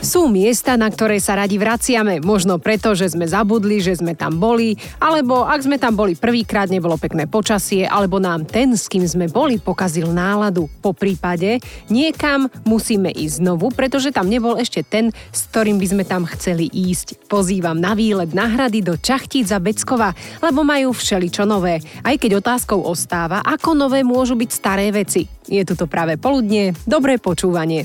Sú miesta, na ktoré sa radi vraciame, možno preto, že sme zabudli, že sme tam boli, alebo ak sme tam boli prvýkrát, nebolo pekné počasie, alebo nám ten, s kým sme boli, pokazil náladu. Po prípade niekam musíme ísť znovu, pretože tam nebol ešte ten, s ktorým by sme tam chceli ísť. Pozývam na výlet na hrady do Čachtíc a Beckova, lebo majú všeličo nové. Aj keď otázkou ostáva, ako nové môžu byť staré veci. Je tu to práve poludne, dobré počúvanie.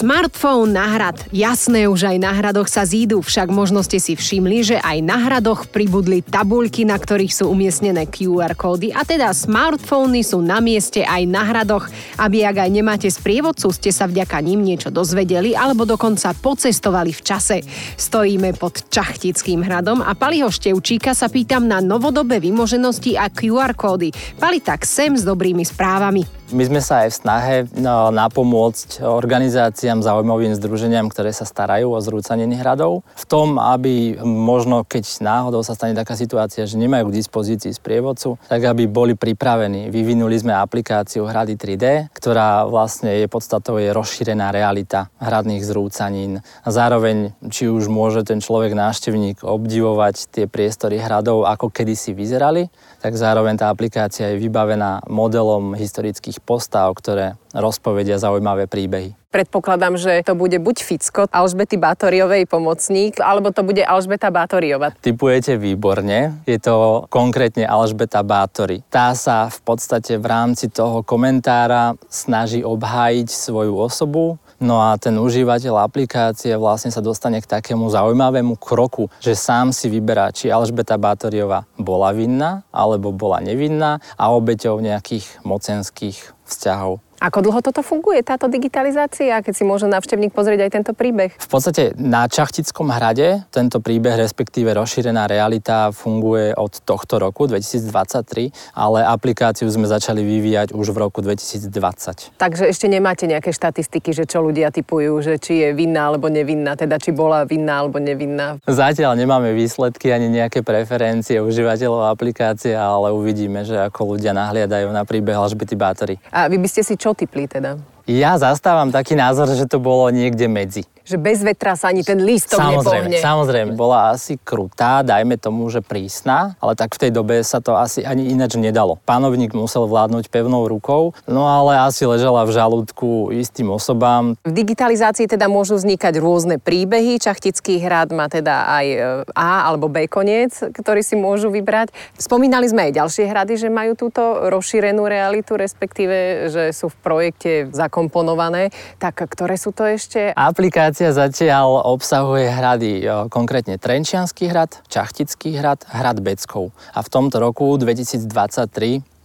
Smartfón na hrad. Jasné, už aj na hradoch sa zídu, však možno ste si všimli, že aj na hradoch pribudli tabuľky, na ktorých sú umiestnené QR kódy a teda smartfóny sú na mieste aj na hradoch, aby ak aj nemáte sprievodcu, ste sa vďaka ním niečo dozvedeli alebo dokonca pocestovali v čase. Stojíme pod Čachtickým hradom a Paliho Števčíka sa pýtam na novodobé vymoženosti a QR kódy. Pali tak sem s dobrými správami. My sme sa aj v snahe no, napomôcť organizáciám, zaujímavým združeniam, ktoré sa starajú o zrúcanenie hradov, v tom, aby možno, keď náhodou sa stane taká situácia, že nemajú k dispozícii sprievodcu, tak aby boli pripravení. Vyvinuli sme aplikáciu Hrady 3D, ktorá vlastne je podstatou je rozšírená realita hradných zrúcanín. A zároveň, či už môže ten človek návštevník obdivovať tie priestory hradov, ako kedysi vyzerali, tak zároveň tá aplikácia je vybavená modelom historických postav, ktoré rozpovedia zaujímavé príbehy. Predpokladám, že to bude buď Ficko Alžbety Bátoriovej pomocník, alebo to bude Alžbeta Bátoriova. Typujete výborne. Je to konkrétne Alžbeta Bátori. Tá sa v podstate v rámci toho komentára snaží obhájiť svoju osobu, No a ten užívateľ aplikácie vlastne sa dostane k takému zaujímavému kroku, že sám si vyberá, či Alžbeta Bátoriová bola vinná alebo bola nevinná a obeťou nejakých mocenských vzťahov. Ako dlho toto funguje, táto digitalizácia, keď si môže návštevník pozrieť aj tento príbeh? V podstate na Čachtickom hrade tento príbeh, respektíve rozšírená realita funguje od tohto roku, 2023, ale aplikáciu sme začali vyvíjať už v roku 2020. Takže ešte nemáte nejaké štatistiky, že čo ľudia typujú, že či je vinná alebo nevinná, teda či bola vinná alebo nevinná? Zatiaľ nemáme výsledky ani nejaké preferencie užívateľov aplikácie, ale uvidíme, že ako ľudia nahliadajú na príbeh Alžbety Bátory. A vy by ste si čo typli teda? Ja zastávam taký názor, že to bolo niekde medzi že bez vetra sa ani ten lístok samozrejme, nepohne. Samozrejme, bola asi krutá, dajme tomu, že prísna, ale tak v tej dobe sa to asi ani ináč nedalo. Pánovník musel vládnuť pevnou rukou, no ale asi ležela v žalúdku istým osobám. V digitalizácii teda môžu vznikať rôzne príbehy. Čachtický hrad má teda aj e, A alebo B koniec, ktorý si môžu vybrať. Spomínali sme aj ďalšie hrady, že majú túto rozšírenú realitu, respektíve, že sú v projekte zakomponované. Tak ktoré sú to ešte? Aplikácie Aplikácia zatiaľ obsahuje hrady, konkrétne Trenčianský hrad, Čachtický hrad, hrad Beckov. A v tomto roku 2023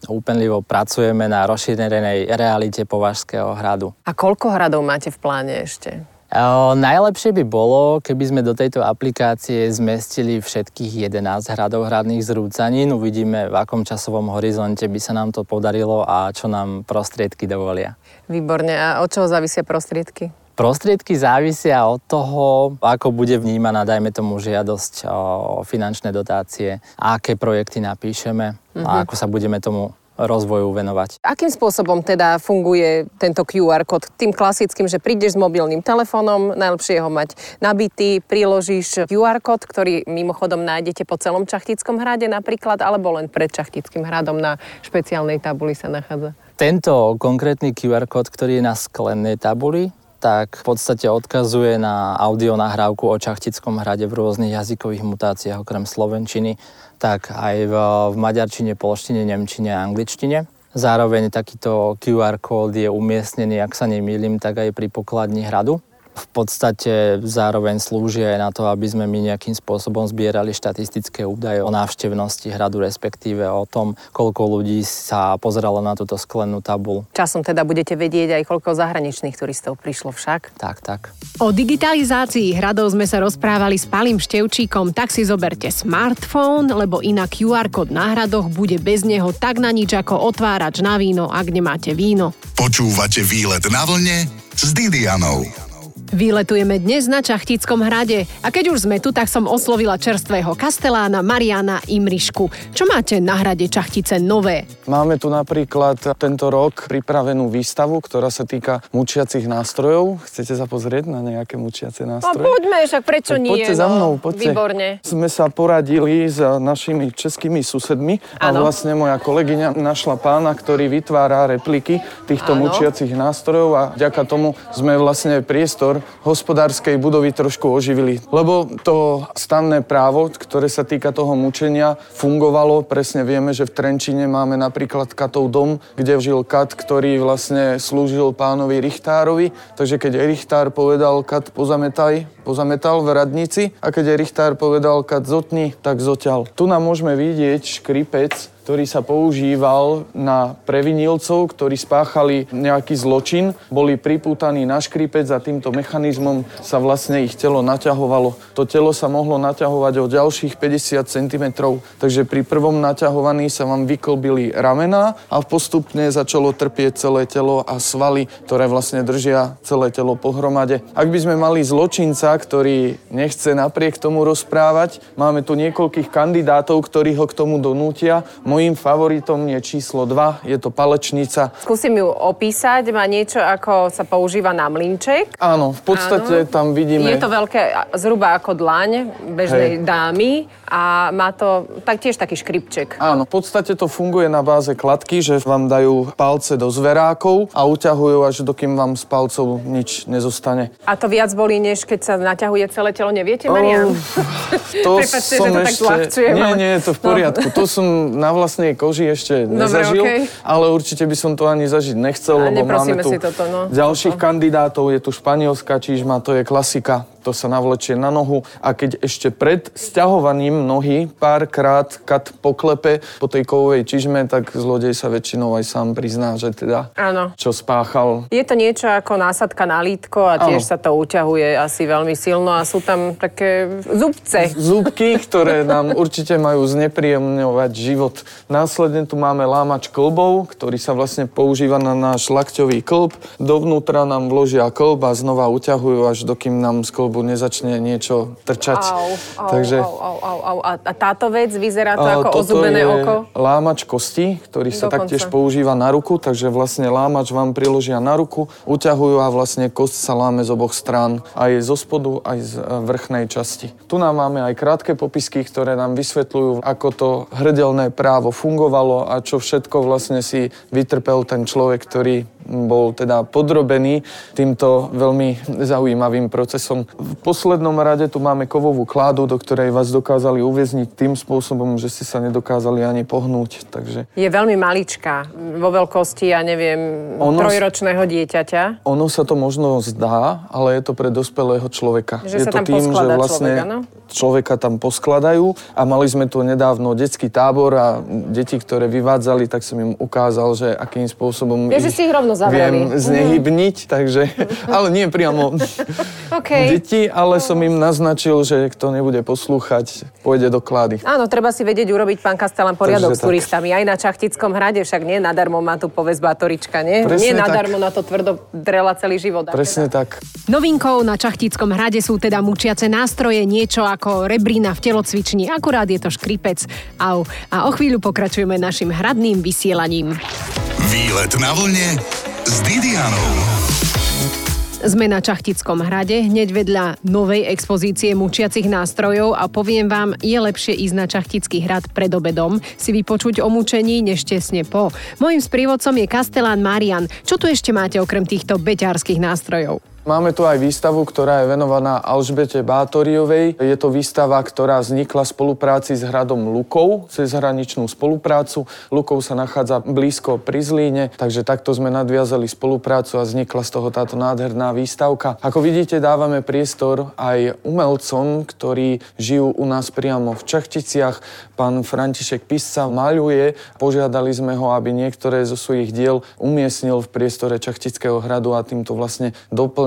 úpenlivo pracujeme na rozšírenej realite Považského hradu. A koľko hradov máte v pláne ešte? O, najlepšie by bolo, keby sme do tejto aplikácie zmestili všetkých 11 hradov hradných zrúcanín. Uvidíme, v akom časovom horizonte by sa nám to podarilo a čo nám prostriedky dovolia. Výborne. A od čoho závisia prostriedky? Prostriedky závisia od toho, ako bude vnímaná, dajme tomu, žiadosť o finančné dotácie, aké projekty napíšeme mm-hmm. a mhm. ako sa budeme tomu rozvoju venovať. Akým spôsobom teda funguje tento QR kód? Tým klasickým, že prídeš s mobilným telefónom, najlepšie ho mať nabitý, priložíš QR kód, ktorý mimochodom nájdete po celom Čachtickom hrade napríklad, alebo len pred Čachtickým hradom na špeciálnej tabuli sa nachádza? Tento konkrétny QR kód, ktorý je na sklenej tabuli, tak v podstate odkazuje na audio nahrávku o Čachtickom hrade v rôznych jazykových mutáciách, okrem slovenčiny, tak aj v, v maďarčine, polštine, nemčine a angličtine. Zároveň takýto QR kód je umiestnený, ak sa nemýlim, tak aj pri pokladni hradu v podstate zároveň slúži aj na to, aby sme my nejakým spôsobom zbierali štatistické údaje o návštevnosti hradu, respektíve o tom, koľko ľudí sa pozeralo na túto sklenú tabulu. Časom teda budete vedieť aj koľko zahraničných turistov prišlo však? Tak, tak. O digitalizácii hradov sme sa rozprávali s Palým Števčíkom, tak si zoberte smartfón, lebo inak QR kód na hradoch bude bez neho tak na nič ako otvárač na víno, ak nemáte víno. Počúvate výlet na vlne s Didianou. Výletujeme dnes na Čachtickom hrade a keď už sme tu, tak som oslovila čerstvého kastelána Mariana Imrišku. Čo máte na hrade Čachtice nové? Máme tu napríklad tento rok pripravenú výstavu, ktorá sa týka mučiacich nástrojov. Chcete sa pozrieť na nejaké mučiace No nástroje? poďme, však prečo Tak nie? Poďte za mnou, poďte. Výborne. Sme sa poradili s našimi českými susedmi a vlastne moja kolegyňa našla pána, ktorý vytvára repliky týchto Áno. mučiacich nástrojov a vďaka tomu sme vlastne priestor hospodárskej budovy trošku oživili. Lebo to stanné právo, ktoré sa týka toho mučenia, fungovalo. Presne vieme, že v Trenčine máme napríklad Katov dom, kde žil Kat, ktorý vlastne slúžil pánovi Richtárovi. Takže keď Richtár povedal Kat pozametaj, pozametal v radnici a keď Richtár povedal Kat zotni, tak zoťal. Tu nám môžeme vidieť škripec, ktorý sa používal na previnilcov, ktorí spáchali nejaký zločin, boli pripútaní na škripec a týmto mechanizmom sa vlastne ich telo naťahovalo. To telo sa mohlo naťahovať o ďalších 50 cm, takže pri prvom naťahovaní sa vám vyklbili ramená a postupne začalo trpieť celé telo a svaly, ktoré vlastne držia celé telo pohromade. Ak by sme mali zločinca, ktorý nechce napriek tomu rozprávať, máme tu niekoľkých kandidátov, ktorí ho k tomu donútia. Mojím favoritom je číslo 2, je to palečnica. Skúsim ju opísať. Má niečo, ako sa používa na mlinček. Áno, v podstate Áno. tam vidíme... Je to veľké, zhruba ako dlaň bežnej Hej. dámy a má to taktiež taký škripček. Áno, v podstate to funguje na báze kladky, že vám dajú palce do zverákov a uťahujú, až dokým vám z palcov nič nezostane. A to viac bolí, než keď sa naťahuje celé telo, neviete, Marian? To Prepáčte, že to tak zľahčujem, Nie, ale- nie, je to v No. poriadku. To som na vlastnej koži ešte nezažil, okej. ale určite by som to ani zažiť nechcel, A lebo máme tu si toto, no. ďalších kandidátov. Je tu španielská čížma, to je klasika. To sa navlečie na nohu a keď ešte pred sťahovaním nohy párkrát kat poklepe po tej kovovej čižme, tak zlodej sa väčšinou aj sám prizná, že teda Áno. čo spáchal. Je to niečo ako násadka na lítko a tiež Áno. sa to uťahuje asi veľmi silno a sú tam také zubce. Zúbky, ktoré nám určite majú znepríjemňovať život. Následne tu máme lámač klbov, ktorý sa vlastne používa na náš lakťový klb. Dovnútra nám vložia klb a znova uťahujú, až dokým nám z klbu nezačne niečo trčať. Au, au, Takže au, au, au, au. A, táto vec vyzerá to ako ozubené je oko? lámač kosti, ktorý sa Dokonca. taktiež používa na ruku, takže vlastne lámač vám priložia na ruku, uťahujú a vlastne kost sa láme z oboch strán, aj zo spodu, aj z e, vrchnej časti. Tu nám máme aj krátke popisky, ktoré nám vysvetľujú, ako to hrdelné právo fungovalo a čo všetko vlastne si vytrpel ten človek, ktorý bol teda podrobený týmto veľmi zaujímavým procesom. V poslednom rade tu máme kovovú kládu, do ktorej vás dokázali uväzniť tým spôsobom, že ste sa nedokázali ani pohnúť. Takže Je veľmi maličká, vo veľkosti, ja neviem, Ono- trojročného dieťaťa. ono sa to možno zdá, ale je to pre dospelého človeka. Že je to tam poskladá vlastne človek, áno? človeka tam poskladajú a mali sme tu nedávno detský tábor a deti, ktoré vyvádzali, tak som im ukázal, že akým spôsobom Ja, že si ich rovno zavreli. viem znehybniť, takže, ale nie priamo OK. deti, ale som im naznačil, že kto nebude poslúchať, pôjde do klády. Áno, treba si vedieť urobiť, pán Kastelán, poriadok Takže s tak. turistami. Aj na Čachtickom hrade, však nie nadarmo má tu povesť Batorička, nie? Presne nie tak. nadarmo na to tvrdo drela celý život. Presne teda- tak. Novinkou na Čachtickom hrade sú teda mučiace nástroje, niečo ako rebrína v telocvični, akurát je to škripec. Au. A o chvíľu pokračujeme našim hradným vysielaním. Výlet na vlne s Didianou. Sme na Čachtickom hrade, hneď vedľa novej expozície mučiacich nástrojov a poviem vám, je lepšie ísť na Čachtický hrad pred obedom, si vypočuť o mučení, než tesne po. Mojím sprievodcom je Kastelán Marian. Čo tu ešte máte okrem týchto beťárskych nástrojov? Máme tu aj výstavu, ktorá je venovaná Alžbete Bátoriovej. Je to výstava, ktorá vznikla v spolupráci s hradom Lukov, cez hraničnú spoluprácu. Lukov sa nachádza blízko pri Zlíne, takže takto sme nadviazali spoluprácu a vznikla z toho táto nádherná výstavka. Ako vidíte, dávame priestor aj umelcom, ktorí žijú u nás priamo v Čachticiach. Pán František Pisca maľuje. Požiadali sme ho, aby niektoré zo svojich diel umiestnil v priestore Čachtického hradu a týmto vlastne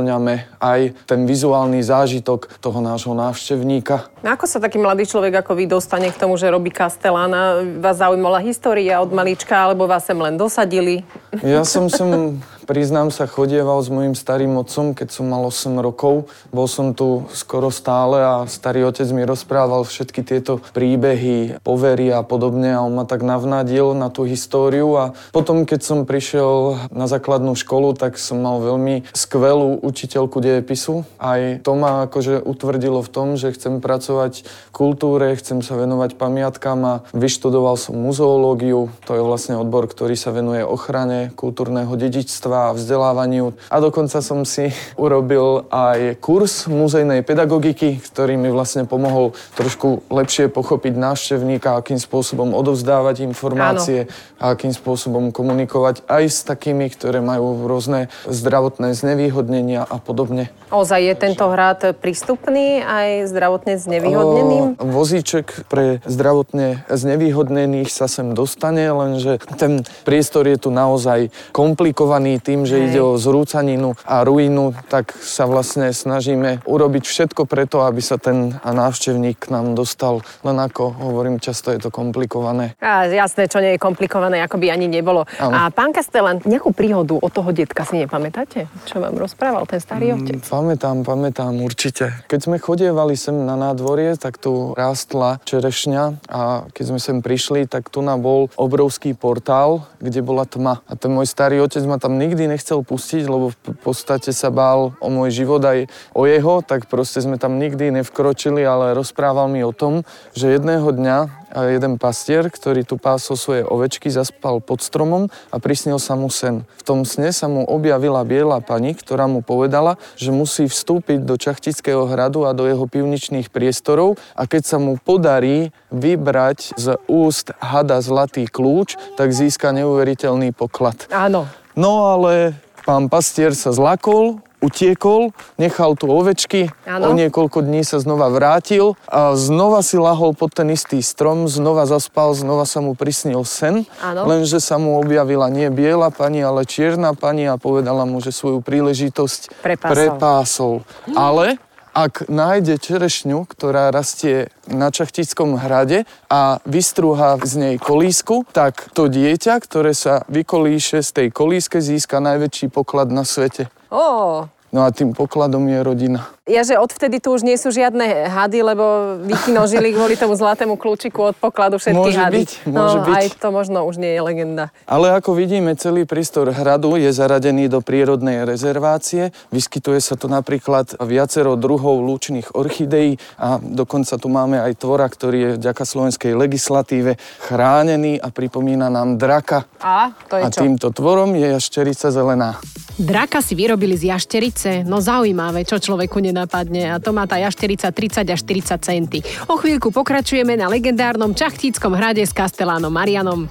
doplňame aj ten vizuálny zážitok toho nášho návštevníka. No Ako sa taký mladý človek ako vy dostane k tomu, že robí Kastelána? Vás zaujímala história od malička, alebo vás sem len dosadili? Ja som sem priznám sa, chodieval s mojim starým otcom, keď som mal 8 rokov. Bol som tu skoro stále a starý otec mi rozprával všetky tieto príbehy, povery a podobne a on ma tak navnadil na tú históriu a potom, keď som prišiel na základnú školu, tak som mal veľmi skvelú učiteľku dejepisu. Aj to ma akože utvrdilo v tom, že chcem pracovať v kultúre, chcem sa venovať pamiatkám a vyštudoval som muzeológiu. To je vlastne odbor, ktorý sa venuje ochrane kultúrneho dedičstva a vzdelávaniu. A dokonca som si urobil aj kurz muzejnej pedagogiky, ktorý mi vlastne pomohol trošku lepšie pochopiť návštevníka, akým spôsobom odovzdávať informácie Áno. a akým spôsobom komunikovať aj s takými, ktoré majú rôzne zdravotné znevýhodnenia a podobne. Ozaj je tento hrad prístupný aj zdravotne znevýhodneným? O, vozíček pre zdravotne znevýhodnených sa sem dostane, lenže ten priestor je tu naozaj komplikovaný tým, že Hej. ide o zrúcaninu a ruinu, tak sa vlastne snažíme urobiť všetko preto, aby sa ten návštevník k nám dostal. Len ako hovorím, často je to komplikované. A jasné, čo nie je komplikované, ako by ani nebolo. Ano. A pán Kastelan, nejakú príhodu od toho detka si nepamätáte? Čo vám rozprával ten starý mm, otec? Mm, pamätám, pamätám, určite. Keď sme chodievali sem na nádvorie, tak tu rástla čerešňa a keď sme sem prišli, tak tu na bol obrovský portál, kde bola tma. A ten môj starý otec ma tam nikdy nechcel pustiť, lebo v podstate sa bál o môj život aj o jeho, tak proste sme tam nikdy nevkročili, ale rozprával mi o tom, že jedného dňa jeden pastier, ktorý tu pásol svoje ovečky, zaspal pod stromom a prisnil sa mu sen. V tom sne sa mu objavila biela pani, ktorá mu povedala, že musí vstúpiť do Čachtického hradu a do jeho pivničných priestorov a keď sa mu podarí vybrať z úst hada zlatý kľúč, tak získa neuveriteľný poklad. Áno. No ale pán pastier sa zlakol, utiekol, nechal tu ovečky, ano. o niekoľko dní sa znova vrátil a znova si lahol pod ten istý strom, znova zaspal, znova sa mu prisnil sen, ano. lenže sa mu objavila nie biela pani, ale čierna pani a povedala mu, že svoju príležitosť prepásol. prepásol. Ale ak nájde čerešňu, ktorá rastie na Čachtickom hrade a vystrúha z nej kolísku, tak to dieťa, ktoré sa vykolíše z tej kolíske, získa najväčší poklad na svete. Ó, No a tým pokladom je rodina. Ja, že odvtedy tu už nie sú žiadne hady, lebo vykinožili kvôli tomu zlatému kľúčiku od pokladu všetky môže hady. Byť, môže no, byť. Aj to možno už nie je legenda. Ale ako vidíme, celý prístor hradu je zaradený do prírodnej rezervácie. Vyskytuje sa tu napríklad viacero druhov lúčných orchideí a dokonca tu máme aj tvora, ktorý je vďaka slovenskej legislatíve chránený a pripomína nám draka. A to je a čo? týmto tvorom je jašterica zelená. Draka si vyrobili z jašterice? No zaujímavé, čo človeku nenapadne. A to má tá jašterica 30 až 40 centy. O chvíľku pokračujeme na legendárnom čachtíckom hrade s Kastelánom Marianom.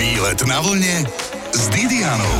Výlet na vlne s Didianou.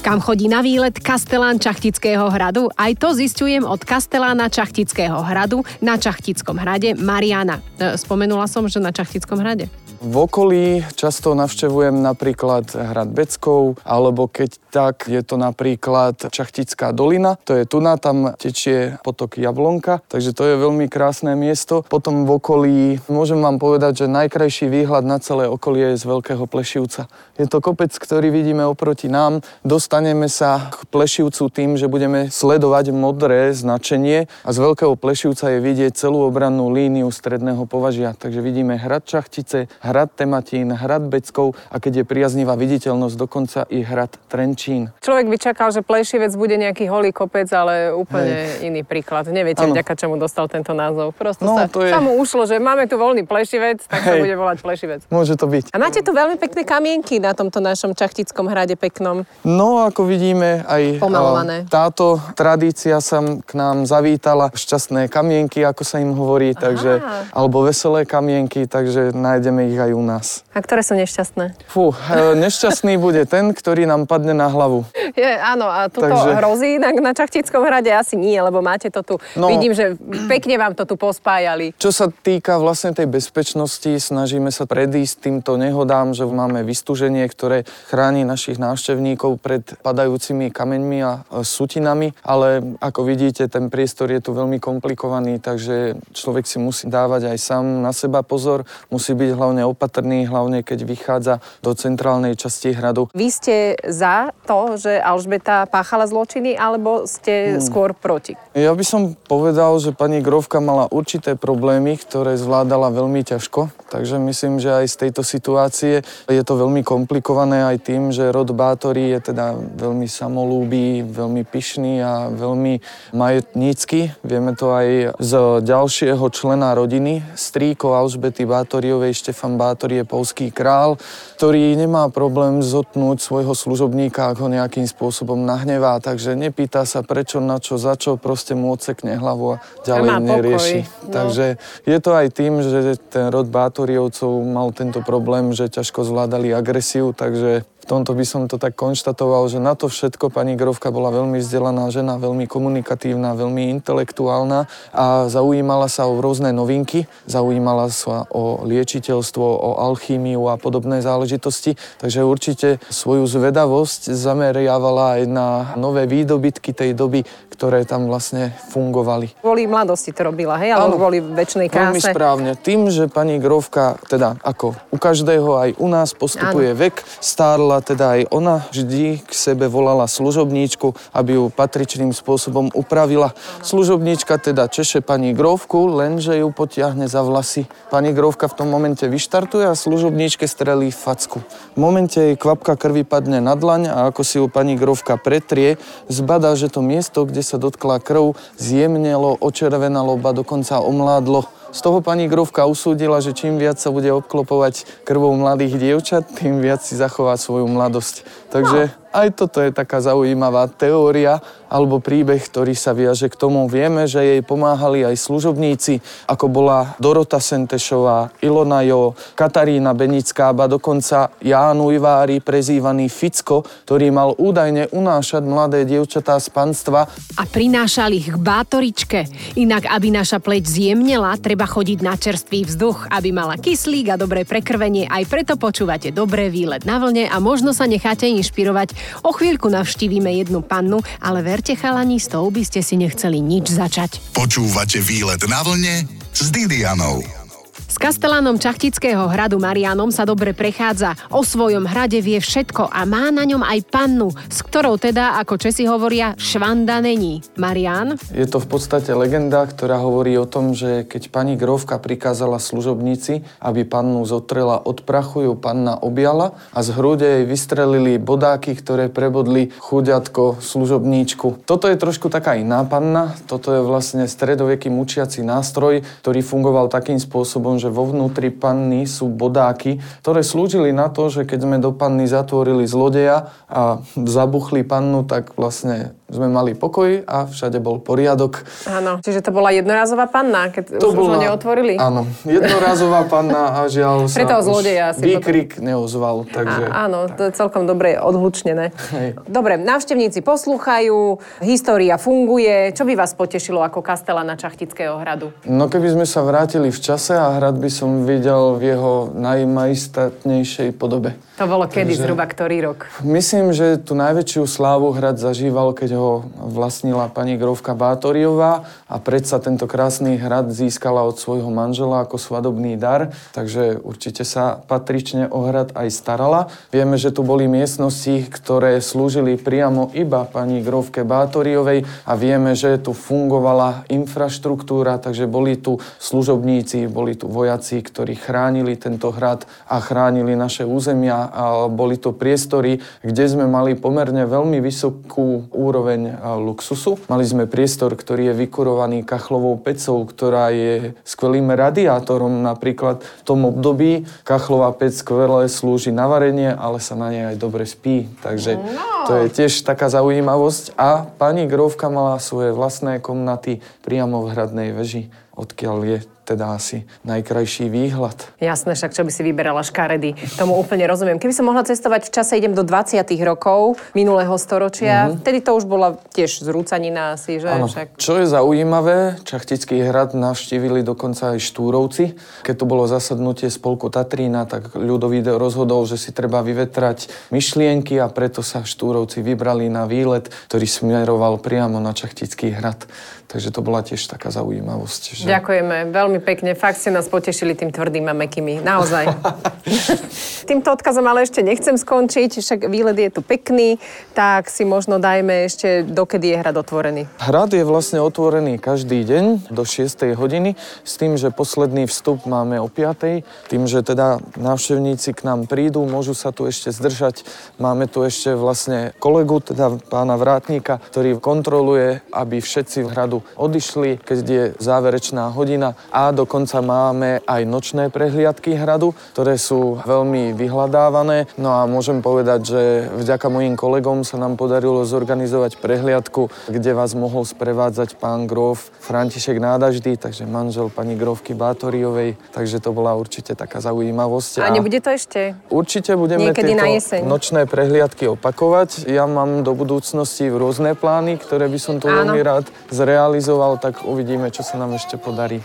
Kam chodí na výlet Kastelán Čachtického hradu? Aj to zistujem od Kastelána Čachtického hradu na Čachtickom hrade Mariana. E, spomenula som, že na Čachtickom hrade. V okolí často navštevujem napríklad hrad Beckov, alebo keď tak je to napríklad Čachtická dolina, to je na tam tečie potok Jablonka, takže to je veľmi krásne miesto. Potom v okolí môžem vám povedať, že najkrajší výhľad na celé okolie je z Veľkého Plešivca. Je to kopec, ktorý vidíme oproti nám. Dostaneme sa k Plešivcu tým, že budeme sledovať modré značenie a z Veľkého Plešivca je vidieť celú obrannú líniu stredného považia. Takže vidíme hrad Čachtice, hrad Tematín, hrad Beckov a keď je priaznivá viditeľnosť, dokonca i hrad Trenčín. Človek by čakal, že Plešivec bude nejaký holý kopec, ale úplne Hej. iný príklad. Neviete, ano. vďaka čomu dostal tento názov. Prosto no, sa, to je... sa mu ušlo, že máme tu voľný Plešivec, tak Hej. sa bude volať Plešivec. Môže to byť. A máte tu veľmi pekné kamienky na tomto našom čachtickom hrade peknom. No, ako vidíme, aj Pomalované. táto tradícia sa k nám zavítala. Šťastné kamienky, ako sa im hovorí, takže, alebo veselé kamienky, takže nájdeme ich ich aj u nás. A ktoré sú nešťastné? Fú, e, nešťastný bude ten, ktorý nám padne na hlavu. Je, áno, a tuto Takže... hrozí na, na Čachtickom hrade asi nie, lebo máte to tu. No, Vidím, že pekne vám to tu pospájali. Čo sa týka vlastne tej bezpečnosti, snažíme sa predísť týmto nehodám, že máme vystúženie, ktoré chráni našich návštevníkov pred padajúcimi kameňmi a sutinami, ale ako vidíte, ten priestor je tu veľmi komplikovaný, takže človek si musí dávať aj sám na seba pozor, musí byť hlavne opatrný, hlavne keď vychádza do centrálnej časti hradu. Vy ste za to, že Alžbeta páchala zločiny, alebo ste hmm. skôr proti? Ja by som povedal, že pani Grovka mala určité problémy, ktoré zvládala veľmi ťažko, takže myslím, že aj z tejto situácie je to veľmi komplikované aj tým, že rod Bátory je teda veľmi samolúbý, veľmi pyšný a veľmi majetnícky. Vieme to aj z ďalšieho člena rodiny, strýko Alžbety Bátoriovej, Štefan Bátori je polský král, ktorý nemá problém zotnúť svojho služobníka, ak ho nejakým spôsobom nahnevá, takže nepýta sa prečo, na čo, za čo, proste mu odsekne hlavu a ďalej nerieši. No. Takže je to aj tým, že ten rod Bátoriovcov mal tento problém, že ťažko zvládali agresiu, takže tomto by som to tak konštatoval, že na to všetko pani Grovka bola veľmi vzdelaná žena, veľmi komunikatívna, veľmi intelektuálna a zaujímala sa o rôzne novinky, zaujímala sa o liečiteľstvo, o alchímiu a podobné záležitosti, takže určite svoju zvedavosť zameriavala aj na nové výdobytky tej doby, ktoré tam vlastne fungovali. Kvôli mladosti to robila, hej? Alebo kvôli väčšnej kráse? Veľmi správne. Tým, že pani Grovka, teda ako u každého aj u nás postupuje ano. vek, stárla teda aj ona vždy k sebe volala služobníčku, aby ju patričným spôsobom upravila. Služobníčka teda češe pani Grovku, lenže ju potiahne za vlasy. Pani Grovka v tom momente vyštartuje a služobníčke strelí facku. V momente jej kvapka krvi padne na dlaň a ako si ju pani Grovka pretrie, zbadá, že to miesto, kde sa dotkla krv, zjemnelo, očervenalo, ba dokonca omládlo. Z toho pani Grovka usúdila, že čím viac sa bude obklopovať krvou mladých dievčat, tým viac si zachová svoju mladosť. Takže aj toto je taká zaujímavá teória alebo príbeh, ktorý sa viaže k tomu. Vieme, že jej pomáhali aj služobníci, ako bola Dorota Sentešová, Ilona Jo, Katarína Benická, ba dokonca Ján Ujvári, prezývaný Ficko, ktorý mal údajne unášať mladé dievčatá z panstva. A prinášal ich k bátoričke. Inak, aby naša pleť zjemnela, treba chodiť na čerstvý vzduch, aby mala kyslík a dobré prekrvenie. Aj preto počúvate dobré výlet na vlne a možno sa necháte inšpirovať O chvíľku navštívime jednu pannu, ale verte chalani, s tou by ste si nechceli nič začať. Počúvate výlet na vlne s Didianou. S kastelánom Čachtického hradu Marianom sa dobre prechádza. O svojom hrade vie všetko a má na ňom aj pannu, s ktorou teda, ako Česi hovoria, švanda není. Marian? Je to v podstate legenda, ktorá hovorí o tom, že keď pani Grovka prikázala služobníci, aby pannu zotrela od prachu, ju panna objala a z hrude jej vystrelili bodáky, ktoré prebodli chuďatko služobníčku. Toto je trošku taká iná panna. Toto je vlastne stredoveký mučiaci nástroj, ktorý fungoval takým spôsobom, že že vo vnútri panny sú bodáky, ktoré slúžili na to, že keď sme do panny zatvorili zlodeja a zabuchli pannu, tak vlastne sme mali pokoj a všade bol poriadok. Áno, čiže to bola jednorazová panna, keď to už, bola, ho neotvorili? Áno, jednorazová panna a žiaľ sa Pre zlodeja asi výkrik potom... neozval. Takže... A, áno, to je celkom dobre odhlučnené. Hej. Dobre, návštevníci poslúchajú, história funguje. Čo by vás potešilo ako na Čachtického hradu? No keby sme sa vrátili v čase a hrad by som videl v jeho najmajistatnejšej podobe. To bolo kedy Takže, zhruba, ktorý rok? Myslím, že tú najväčšiu slávu hrad zažíval, keď ho vlastnila pani Grovka Bátoriová a predsa tento krásny hrad získala od svojho manžela ako svadobný dar, takže určite sa patrične o hrad aj starala. Vieme, že tu boli miestnosti, ktoré slúžili priamo iba pani Grovke Bátoriovej a vieme, že tu fungovala infraštruktúra, takže boli tu služobníci, boli tu vojaci, ktorí chránili tento hrad a chránili naše územia a boli to priestory, kde sme mali pomerne veľmi vysokú úroveň luxusu. Mali sme priestor, ktorý je vykurovaný kachlovou pecou, ktorá je skvelým radiátorom. Napríklad v tom období kachlová pec skvelé slúži na varenie, ale sa na nej aj dobre spí. Takže no. to je tiež taká zaujímavosť. A pani Grovka mala svoje vlastné komnaty priamo v hradnej veži, odkiaľ je teda asi najkrajší výhľad. Jasné, však čo by si vyberala škaredy. Tomu úplne rozumiem. Keby som mohla cestovať v čase, idem do 20. rokov minulého storočia. Mm-hmm. Vtedy to už bola tiež zrúcanina asi, že? Ano. Však... Čo je zaujímavé, Čachtický hrad navštívili dokonca aj Štúrovci. Keď to bolo zasadnutie spolku Tatrína, tak ľudový rozhodol, že si treba vyvetrať myšlienky a preto sa Štúrovci vybrali na výlet, ktorý smeroval priamo na Čachtický hrad. Takže to bola tiež taká zaujímavosť. Že... Ďakujeme, veľmi veľmi pekne. Fakt ste nás potešili tým tvrdým a mekými. Naozaj. Týmto odkazom ale ešte nechcem skončiť, však výlet je tu pekný, tak si možno dajme ešte, dokedy je hrad otvorený. Hrad je vlastne otvorený každý deň do 6. hodiny, s tým, že posledný vstup máme o 5. Tým, že teda návštevníci k nám prídu, môžu sa tu ešte zdržať. Máme tu ešte vlastne kolegu, teda pána Vrátnika, ktorý kontroluje, aby všetci v hradu odišli, keď je záverečná hodina a dokonca máme aj nočné prehliadky hradu, ktoré sú veľmi vyhľadávané. No a môžem povedať, že vďaka mojim kolegom sa nám podarilo zorganizovať prehliadku, kde vás mohol sprevádzať pán Grof František Nádaždy, takže manžel pani Grofky Bátoriovej, takže to bola určite taká zaujímavosť. A, a nebude to ešte? Určite budeme Niekedy tieto nočné prehliadky opakovať. Ja mám do budúcnosti rôzne plány, ktoré by som tu veľmi rád zrealizoval, tak uvidíme, čo sa nám ešte podarí.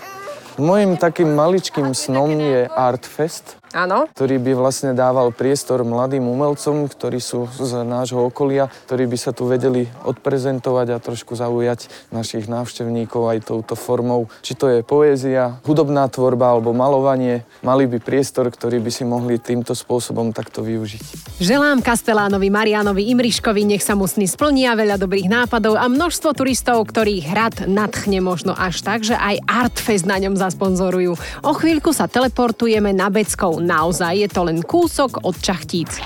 Mojím takým maličkým snom je Art Fest, Áno. ktorý by vlastne dával priestor mladým umelcom, ktorí sú z nášho okolia, ktorí by sa tu vedeli odprezentovať a trošku zaujať našich návštevníkov aj touto formou. Či to je poézia, hudobná tvorba alebo malovanie, mali by priestor, ktorý by si mohli týmto spôsobom takto využiť. Želám Kastelánovi, Marianovi, Imriškovi, nech sa mu sny splnia veľa dobrých nápadov a množstvo turistov, ktorých hrad nadchne možno až tak, že aj Artfest na ňom zasponzorujú. O chvíľku sa teleportujeme na Beckov naozaj je to len kúsok od čachtíc.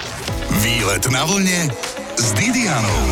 Výlet na vlne s Didianou.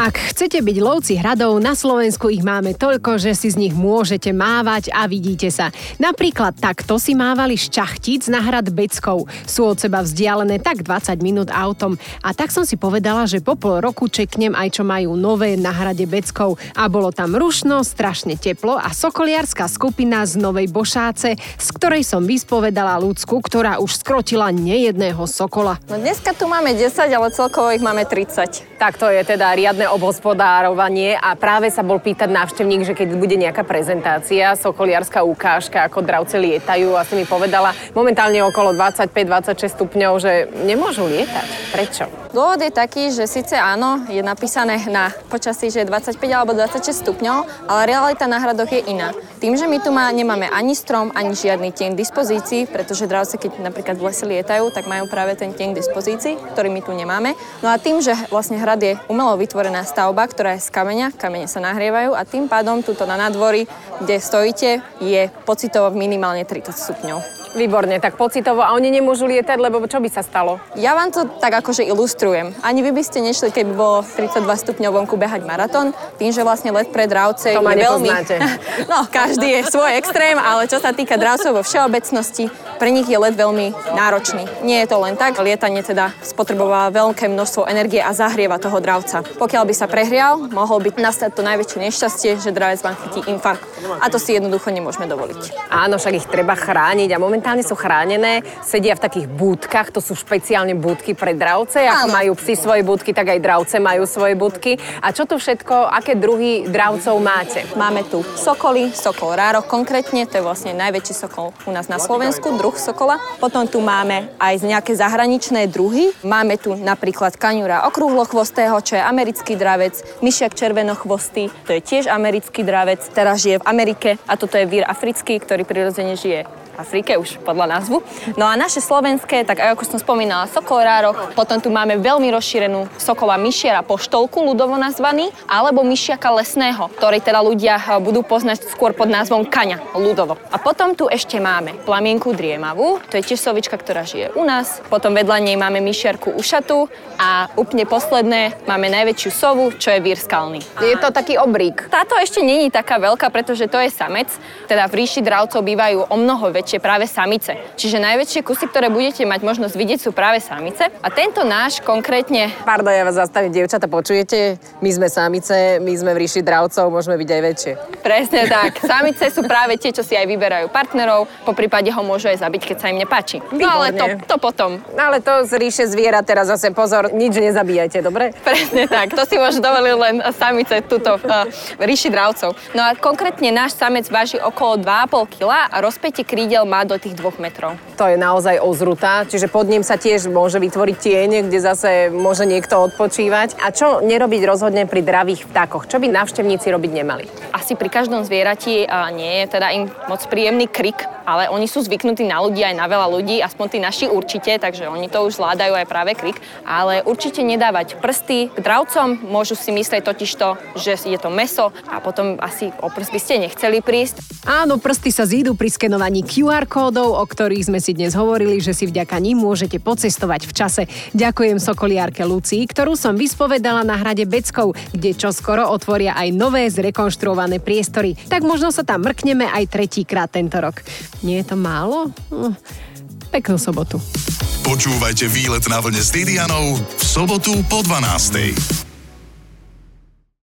Ak chcete byť lovci hradov, na Slovensku ich máme toľko, že si z nich môžete mávať a vidíte sa. Napríklad takto si mávali šťachtíc na hrad Beckov. Sú od seba vzdialené tak 20 minút autom. A tak som si povedala, že po pol roku čeknem aj čo majú nové na hrade Beckov. A bolo tam rušno, strašne teplo a sokoliarská skupina z Novej Bošáce, z ktorej som vyspovedala ľudsku, ktorá už skrotila nejedného sokola. No dneska tu máme 10, ale celkovo ich máme 30. Tak to je teda riadne obhospodárovanie a práve sa bol pýtať návštevník, že keď bude nejaká prezentácia, sokoliarská ukážka, ako dravce lietajú a si mi povedala momentálne okolo 25-26 stupňov, že nemôžu lietať. Prečo? Dôvod je taký, že síce áno, je napísané na počasí, že je 25 alebo 26 stupňov, ale realita na hradoch je iná. Tým, že my tu má, nemáme ani strom, ani žiadny tieň dispozícii, pretože dravce, keď napríklad v lese lietajú, tak majú práve ten tieň dispozícii, ktorý my tu nemáme. No a tým, že vlastne hrad je umelo vytvorená stavba, ktorá je z kameňa, kamene sa nahrievajú a tým pádom tuto na nadvory, kde stojíte, je pocitovo minimálne 30 stupňov. Výborne, tak pocitovo. A oni nemôžu lietať, lebo čo by sa stalo? Ja vám to tak akože ilustrujem. Ani vy by ste nešli, keby bolo 32 stupňov vonku behať maratón. Tým, že vlastne let pre dravce to je veľmi... no, každý je svoj extrém, ale čo sa týka dravcov vo všeobecnosti, pre nich je let veľmi náročný. Nie je to len tak, lietanie teda spotrebováva veľké množstvo energie a zahrieva toho dravca. Pokiaľ by sa prehrial, mohol by nastať to najväčšie nešťastie, že dravec vám chytí infarkt. A to si jednoducho nemôžeme dovoliť. Áno, však ich treba chrániť a moment momentálne sú chránené, sedia v takých búdkach, to sú špeciálne búdky pre dravce, ako Áno. majú psi svoje búdky, tak aj dravce majú svoje búdky. A čo tu všetko, aké druhy dravcov máte? Máme tu sokoly, sokol rárok konkrétne, to je vlastne najväčší sokol u nás na Slovensku, druh sokola. Potom tu máme aj nejaké zahraničné druhy. Máme tu napríklad kaňura okrúhlochvostého, čo je americký dravec, myšiak červenochvostý, to je tiež americký dravec, teraz žije v Amerike a toto je vír africký, ktorý prirodzene žije Afrike, už podľa názvu. No a naše slovenské, tak ako som spomínala, sokol rárok, potom tu máme veľmi rozšírenú sokola myšiara poštolku, ľudovo nazvaný, alebo myšiaka lesného, ktorý teda ľudia eh, budú poznať skôr pod názvom kaňa, ľudovo. A potom tu ešte máme plamienku driemavú, to je tiež sovička, ktorá žije u nás. Potom vedľa nej máme myšiarku ušatu a úplne posledné máme najväčšiu sovu, čo je vír skalný. Je to taký obrík. Táto ešte není taká veľká, pretože to je samec. Teda v ríši dravcov bývajú o mnoho väčšie väčšie práve samice. Čiže najväčšie kusy, ktoré budete mať možnosť vidieť, sú práve samice. A tento náš konkrétne... Pardon, ja vás zastavím, dievčata, počujete? My sme samice, my sme v ríši dravcov, môžeme byť aj väčšie. Presne tak. Samice sú práve tie, čo si aj vyberajú partnerov, po prípade ho môžu aj zabiť, keď sa im nepáči. No ale to, to potom. No ale to z ríše zviera teraz zase pozor, nič nezabíjajte, dobre? Presne tak. To si môže dovoliť len samice tuto v ríši dravcov. No a konkrétne náš samec váži okolo 2,5 kg a rozpätie krídel rozdiel má do tých dvoch metrov. To je naozaj ozruta, čiže pod ním sa tiež môže vytvoriť tieň, kde zase môže niekto odpočívať. A čo nerobiť rozhodne pri dravých vtákoch? Čo by návštevníci robiť nemali? Asi pri každom zvierati a nie je teda im moc príjemný krik, ale oni sú zvyknutí na ľudí aj na veľa ľudí, aspoň tí naši určite, takže oni to už zvládajú aj práve krik. Ale určite nedávať prsty k dravcom, môžu si myslieť totižto, že je to meso a potom asi o prst by ste nechceli prísť. Áno, prsty sa zídu pri skenovaní QR kódov, o ktorých sme si dnes hovorili, že si vďaka nim môžete pocestovať v čase. Ďakujem sokoliarke Lucii, ktorú som vyspovedala na hrade Beckov, kde čo skoro otvoria aj nové zrekonštruované priestory. Tak možno sa tam mrkneme aj tretíkrát tento rok. Nie je to málo? Hm. Peknú sobotu. Počúvajte výlet na vlne s Didianou v sobotu po 12.